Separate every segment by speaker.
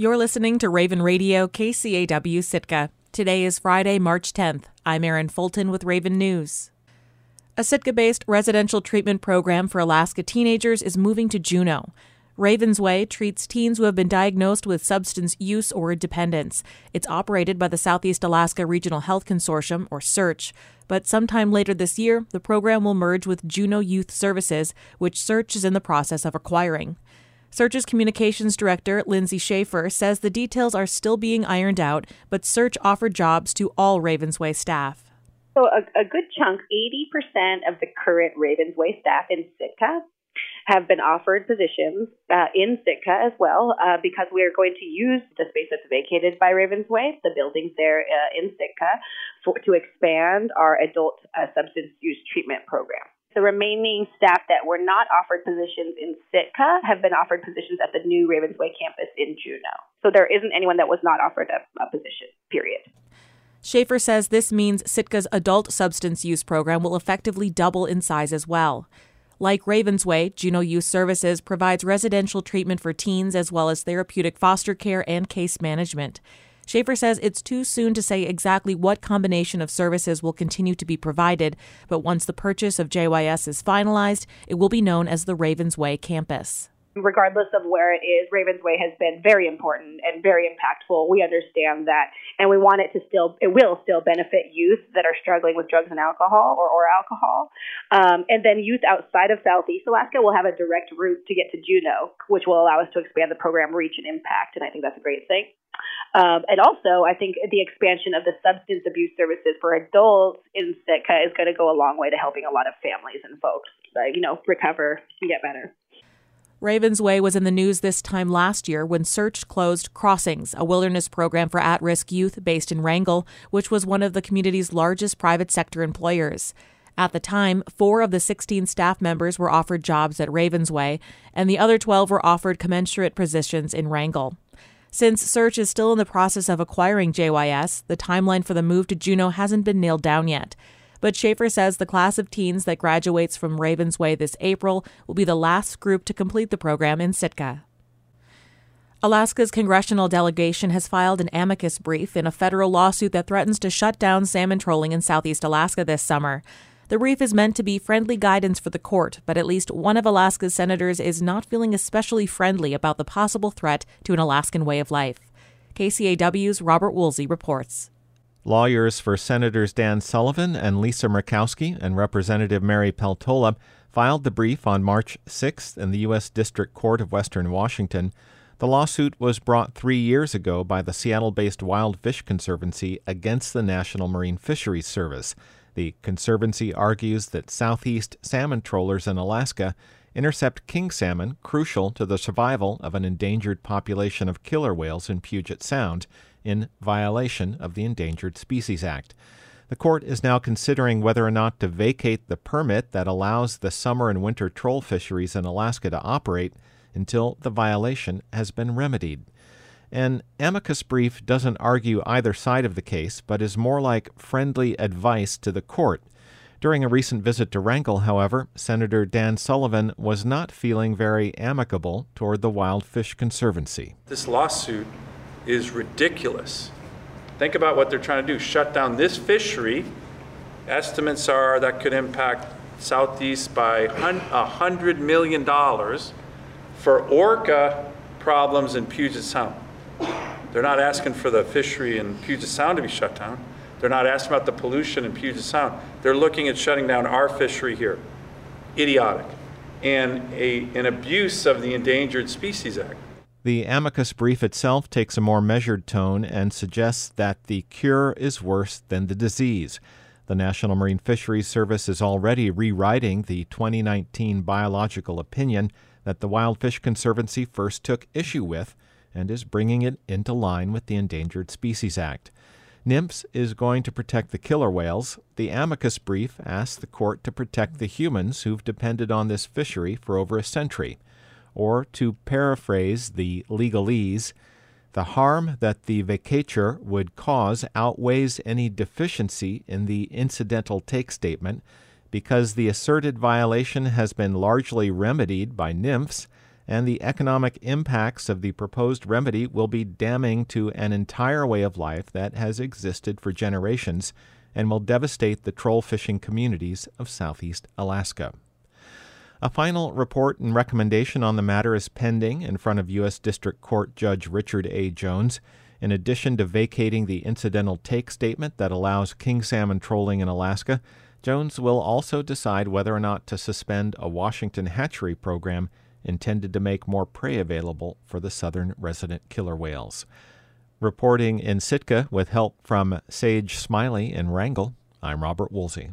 Speaker 1: You're listening to Raven Radio, KCAW Sitka. Today is Friday, March 10th. I'm Erin Fulton with Raven News. A Sitka based residential treatment program for Alaska teenagers is moving to Juneau. Ravensway treats teens who have been diagnosed with substance use or dependence. It's operated by the Southeast Alaska Regional Health Consortium, or SEARHC. But sometime later this year, the program will merge with Juneau Youth Services, which SEARHC is in the process of acquiring. SEARHC's communications director, Lindsay Schaefer, says the details are still being ironed out, but SEARHC offered jobs to all Ravensway staff.
Speaker 2: So, a, a good chunk, 80% of the current Ravensway staff in Sitka have been offered positions uh, in Sitka as well uh, because we are going to use the space that's vacated by Ravensway, the buildings there uh, in Sitka, for, to expand our adult uh, substance use treatment program. The remaining staff that were not offered positions in Sitka have been offered positions at the new Ravensway campus in Juneau. So there isn't anyone that was not offered a, a position, period.
Speaker 1: Schaefer says this means Sitka's adult substance use program will effectively double in size as well. Like Ravensway, Juneau Youth Services provides residential treatment for teens as well as therapeutic foster care and case management. Schaefer says it's too soon to say exactly what combination of services will continue to be provided, but once the purchase of JYS is finalized, it will be known as the Ravensway campus
Speaker 2: regardless of where it is, Ravensway has been very important and very impactful. We understand that, and we want it to still, it will still benefit youth that are struggling with drugs and alcohol or, or alcohol. Um, and then youth outside of Southeast Alaska will have a direct route to get to Juneau, which will allow us to expand the program reach and impact. And I think that's a great thing. Um, and also, I think the expansion of the substance abuse services for adults in Sitka is going to go a long way to helping a lot of families and folks, you know, recover and get better.
Speaker 1: Ravensway was in the news this time last year when SEARHC closed Crossings, a wilderness program for at risk youth based in Wrangell, which was one of the community's largest private sector employers. At the time, four of the 16 staff members were offered jobs at Ravensway, and the other 12 were offered commensurate positions in Wrangell. Since SEARHC is still in the process of acquiring JYS, the timeline for the move to Juneau hasn't been nailed down yet. But Schaefer says the class of teens that graduates from Ravensway this April will be the last group to complete the program in Sitka. Alaska's congressional delegation has filed an amicus brief in a federal lawsuit that threatens to shut down salmon trolling in southeast Alaska this summer. The brief is meant to be friendly guidance for the court, but at least one of Alaska's senators is not feeling especially friendly about the possible threat to an Alaskan way of life. KCAW's Robert Woolsey reports.
Speaker 3: Lawyers for Senators Dan Sullivan and Lisa Murkowski and Representative Mary Peltola filed the brief on March 6th in the U.S. District Court of Western Washington. The lawsuit was brought three years ago by the Seattle based Wild Fish Conservancy against the National Marine Fisheries Service. The Conservancy argues that southeast salmon trollers in Alaska intercept king salmon, crucial to the survival of an endangered population of killer whales in Puget Sound in violation of the Endangered Species Act. The court is now considering whether or not to vacate the permit that allows the summer and winter troll fisheries in Alaska to operate until the violation has been remedied. An amicus brief doesn't argue either side of the case, but is more like friendly advice to the court. During a recent visit to Wrangell, however, Senator Dan Sullivan was not feeling very amicable toward the Wild Fish Conservancy.
Speaker 4: This lawsuit is ridiculous. Think about what they're trying to do shut down this fishery. Estimates are that could impact Southeast by $100 million for orca problems in Puget Sound. They're not asking for the fishery in Puget Sound to be shut down. They're not asking about the pollution in Puget Sound. They're looking at shutting down our fishery here. Idiotic. And a, an abuse of the Endangered Species Act.
Speaker 3: The amicus brief itself takes a more measured tone and suggests that the cure is worse than the disease. The National Marine Fisheries Service is already rewriting the 2019 biological opinion that the Wild Fish Conservancy first took issue with and is bringing it into line with the Endangered Species Act. NMFS is going to protect the killer whales. The amicus brief asks the court to protect the humans who've depended on this fishery for over a century or to paraphrase the legalese, the harm that the vacatur would cause outweighs any deficiency in the incidental take statement because the asserted violation has been largely remedied by NMFS and the economic impacts of the proposed remedy will be damning to an entire way of life that has existed for generations and will devastate the troll fishing communities of southeast Alaska. A final report and recommendation on the matter is pending in front of U.S. District Court Judge Richard A. Jones. In addition to vacating the incidental take statement that allows king salmon trolling in Alaska, Jones will also decide whether or not to suspend a Washington hatchery program intended to make more prey available for the southern resident killer whales. Reporting in Sitka with help from Sage Smiley in Wrangell, I'm Robert Woolsey.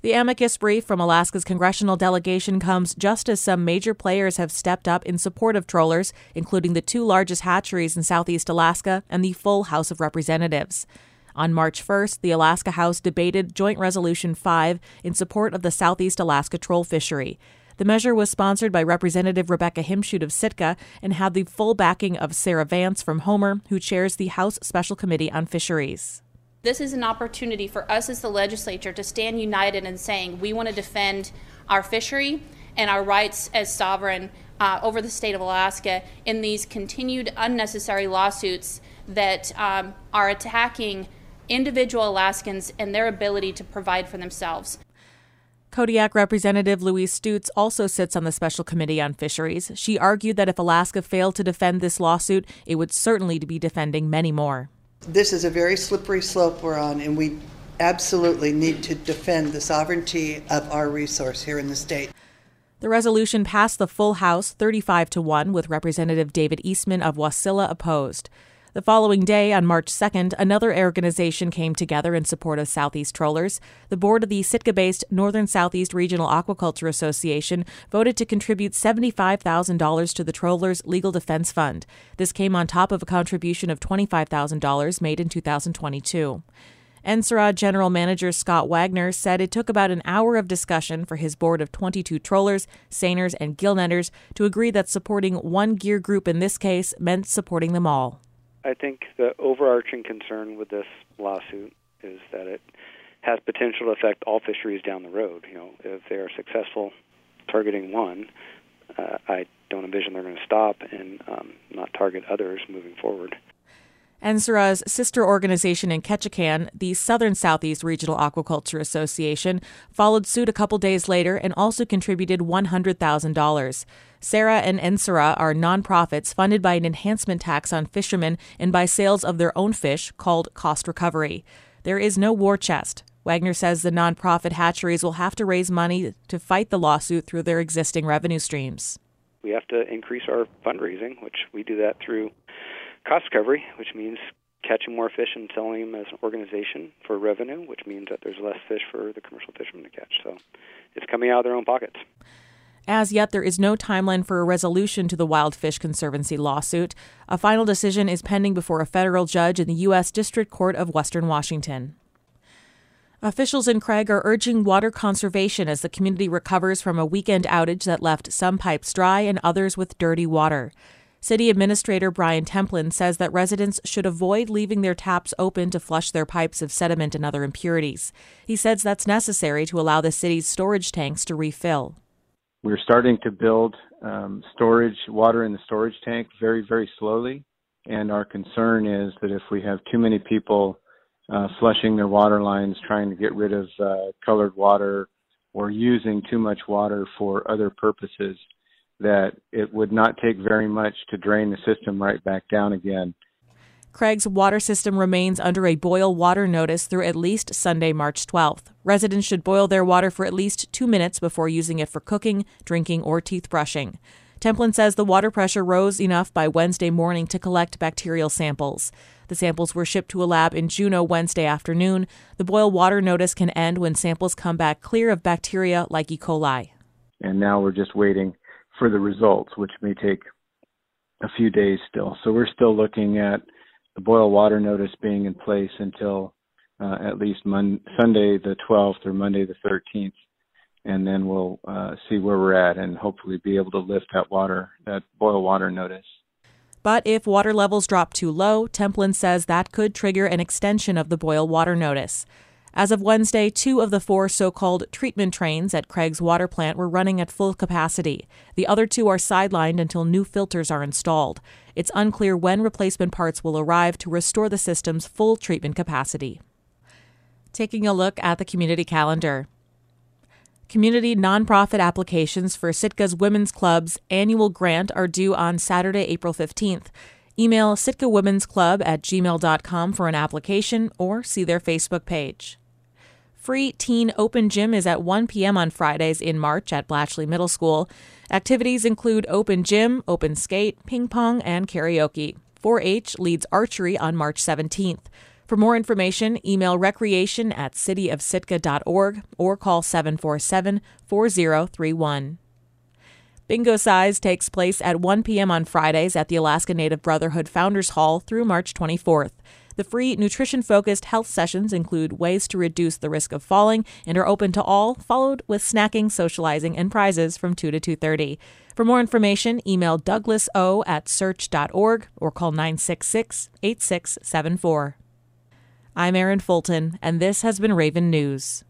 Speaker 1: The amicus brief from Alaska's congressional delegation comes just as some major players have stepped up in support of trollers, including the two largest hatcheries in southeast Alaska and the full House of Representatives. On March 1st, the Alaska House debated Joint Resolution 5 in support of the Southeast Alaska troll fishery. The measure was sponsored by Representative Rebecca Himschoot of Sitka and had the full backing of Sarah Vance from Homer, who chairs the House Special Committee on Fisheries.
Speaker 5: This is an opportunity for us as the legislature to stand united in saying we want to defend our fishery and our rights as sovereign uh, over the state of Alaska in these continued unnecessary lawsuits that um, are attacking individual Alaskans and their ability to provide for themselves.
Speaker 1: Kodiak Representative Louise Stutes also sits on the Special Committee on Fisheries. She argued that if Alaska failed to defend this lawsuit, it would certainly be defending many more.
Speaker 6: This is a very slippery slope we're on, and we absolutely need to defend the sovereignty of our resource here in the state.
Speaker 1: The resolution passed the full House 35 to 1 with Representative David Eastman of Wasilla opposed. The following day, on March 2nd, another organization came together in support of Southeast trollers. The board of the Sitka based Northern Southeast Regional Aquaculture Association voted to contribute $75,000 to the Trollers Legal Defense Fund. This came on top of a contribution of $25,000 made in 2022. NSERA General Manager Scott Wagner said it took about an hour of discussion for his board of 22 trollers, seiners, and gillnetters to agree that supporting one gear group in this case meant supporting them all.
Speaker 7: I think the overarching concern with this lawsuit is that it has potential to affect all fisheries down the road. You know, if they are successful targeting one, uh, I don't envision they're going to stop and um, not target others moving forward.
Speaker 1: NSERA's sister organization in Ketchikan, the Southern Southeast Regional Aquaculture Association, followed suit a couple days later and also contributed $100,000. SARA and NSERA are nonprofits funded by an enhancement tax on fishermen and by sales of their own fish called cost recovery. There is no war chest. Wagner says the nonprofit hatcheries will have to raise money to fight the lawsuit through their existing revenue streams.
Speaker 7: We have to increase our fundraising, which we do that through cost recovery, which means catching more fish and selling them as an organization for revenue, which means that there's less fish for the commercial fishermen to catch. So it's coming out of their own pockets.
Speaker 1: As yet, there is no timeline for a resolution to the Wild Fish Conservancy lawsuit. A final decision is pending before a federal judge in the U.S. District Court of Western Washington. Officials in Craig are urging water conservation as the community recovers from a weekend outage that left some pipes dry and others with dirty water. City Administrator Brian Templin says that residents should avoid leaving their taps open to flush their pipes of sediment and other impurities. He says that's necessary to allow the city's storage tanks to refill.
Speaker 8: We're starting to build um, storage water in the storage tank very, very slowly. And our concern is that if we have too many people uh, flushing their water lines, trying to get rid of uh, colored water, or using too much water for other purposes, that it would not take very much to drain the system right back down again.
Speaker 1: Craig's water system remains under a boil water notice through at least Sunday, March 12th. Residents should boil their water for at least two minutes before using it for cooking, drinking, or teeth brushing. Templin says the water pressure rose enough by Wednesday morning to collect bacterial samples. The samples were shipped to a lab in Juneau Wednesday afternoon. The boil water notice can end when samples come back clear of bacteria like E. coli.
Speaker 8: And now we're just waiting for the results, which may take a few days still. So we're still looking at the boil water notice being in place until uh, at least Mon- Sunday the 12th or Monday the 13th, and then we'll uh, see where we're at and hopefully be able to lift that water, that boil water notice.
Speaker 1: But if water levels drop too low, Templin says that could trigger an extension of the boil water notice. As of Wednesday, two of the four so called treatment trains at Craig's water plant were running at full capacity. The other two are sidelined until new filters are installed. It's unclear when replacement parts will arrive to restore the system's full treatment capacity. Taking a look at the community calendar. Community nonprofit applications for Sitka's Women's Club's annual grant are due on Saturday, April 15th. Email Sitka Women's Club at gmail.com for an application or see their Facebook page. Free Teen Open Gym is at 1 p.m. on Fridays in March at Blatchley Middle School. Activities include open gym, open skate, ping pong, and karaoke. 4 H leads archery on March 17th. For more information, email recreation at cityofsitka.org or call 747 4031. Bingocize takes place at 1 p.m. on Fridays at the Alaska Native Brotherhood Founders Hall through March 24th. The free nutrition focused health sessions include ways to reduce the risk of falling and are open to all, followed with snacking, socializing, and prizes from 2 to 2:30. For more information, email Douglas O at search.org or call 966 8674. I'm Erin Fulton, and this has been Raven News.